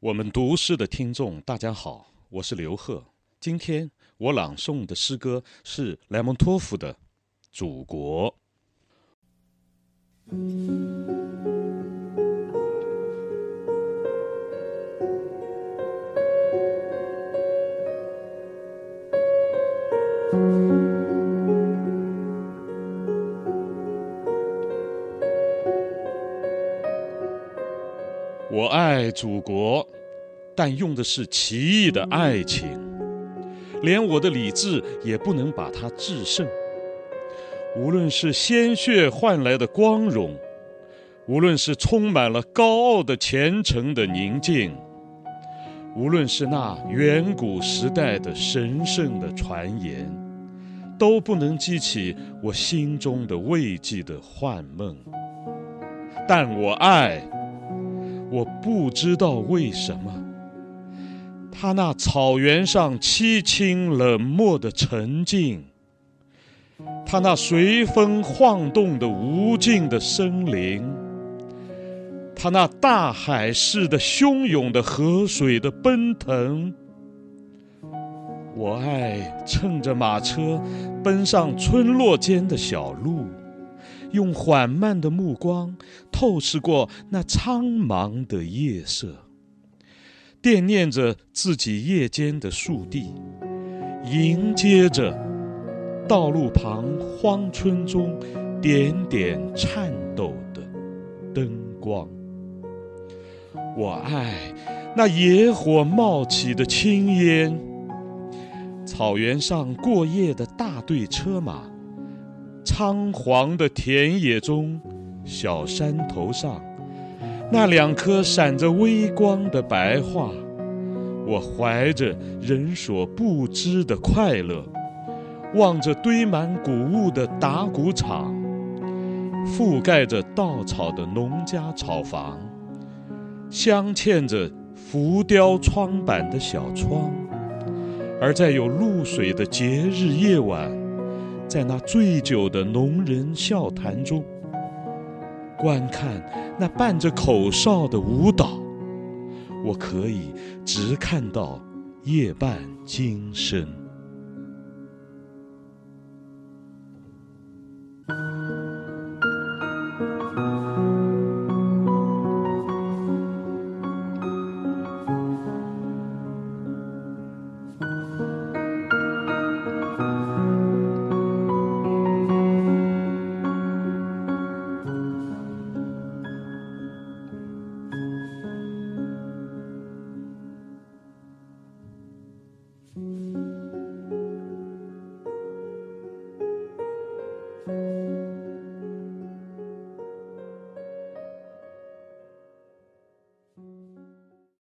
我们读诗的听众，大家好，我是刘贺。今天我朗诵的诗歌是莱蒙托夫的《祖国》。我爱祖国，但用的是奇异的爱情，连我的理智也不能把它制胜。无论是鲜血换来的光荣，无论是充满了高傲的虔诚的宁静，无论是那远古时代的神圣的传言，都不能激起我心中的慰藉的幻梦。但我爱。我不知道为什么，他那草原上凄清冷漠的沉静，他那随风晃动的无尽的森林，他那大海似的汹涌的河水的奔腾，我爱乘着马车奔上村落间的小路。用缓慢的目光透视过那苍茫的夜色，惦念着自己夜间的树地，迎接着道路旁荒村中点点颤抖的灯光。我爱那野火冒起的青烟，草原上过夜的大队车马。苍黄的田野中，小山头上，那两颗闪着微光的白桦，我怀着人所不知的快乐，望着堆满谷物的打谷场，覆盖着稻草的农家草房，镶嵌着浮雕窗板的小窗，而在有露水的节日夜晚。在那醉酒的农人笑谈中，观看那伴着口哨的舞蹈，我可以直看到夜半惊声。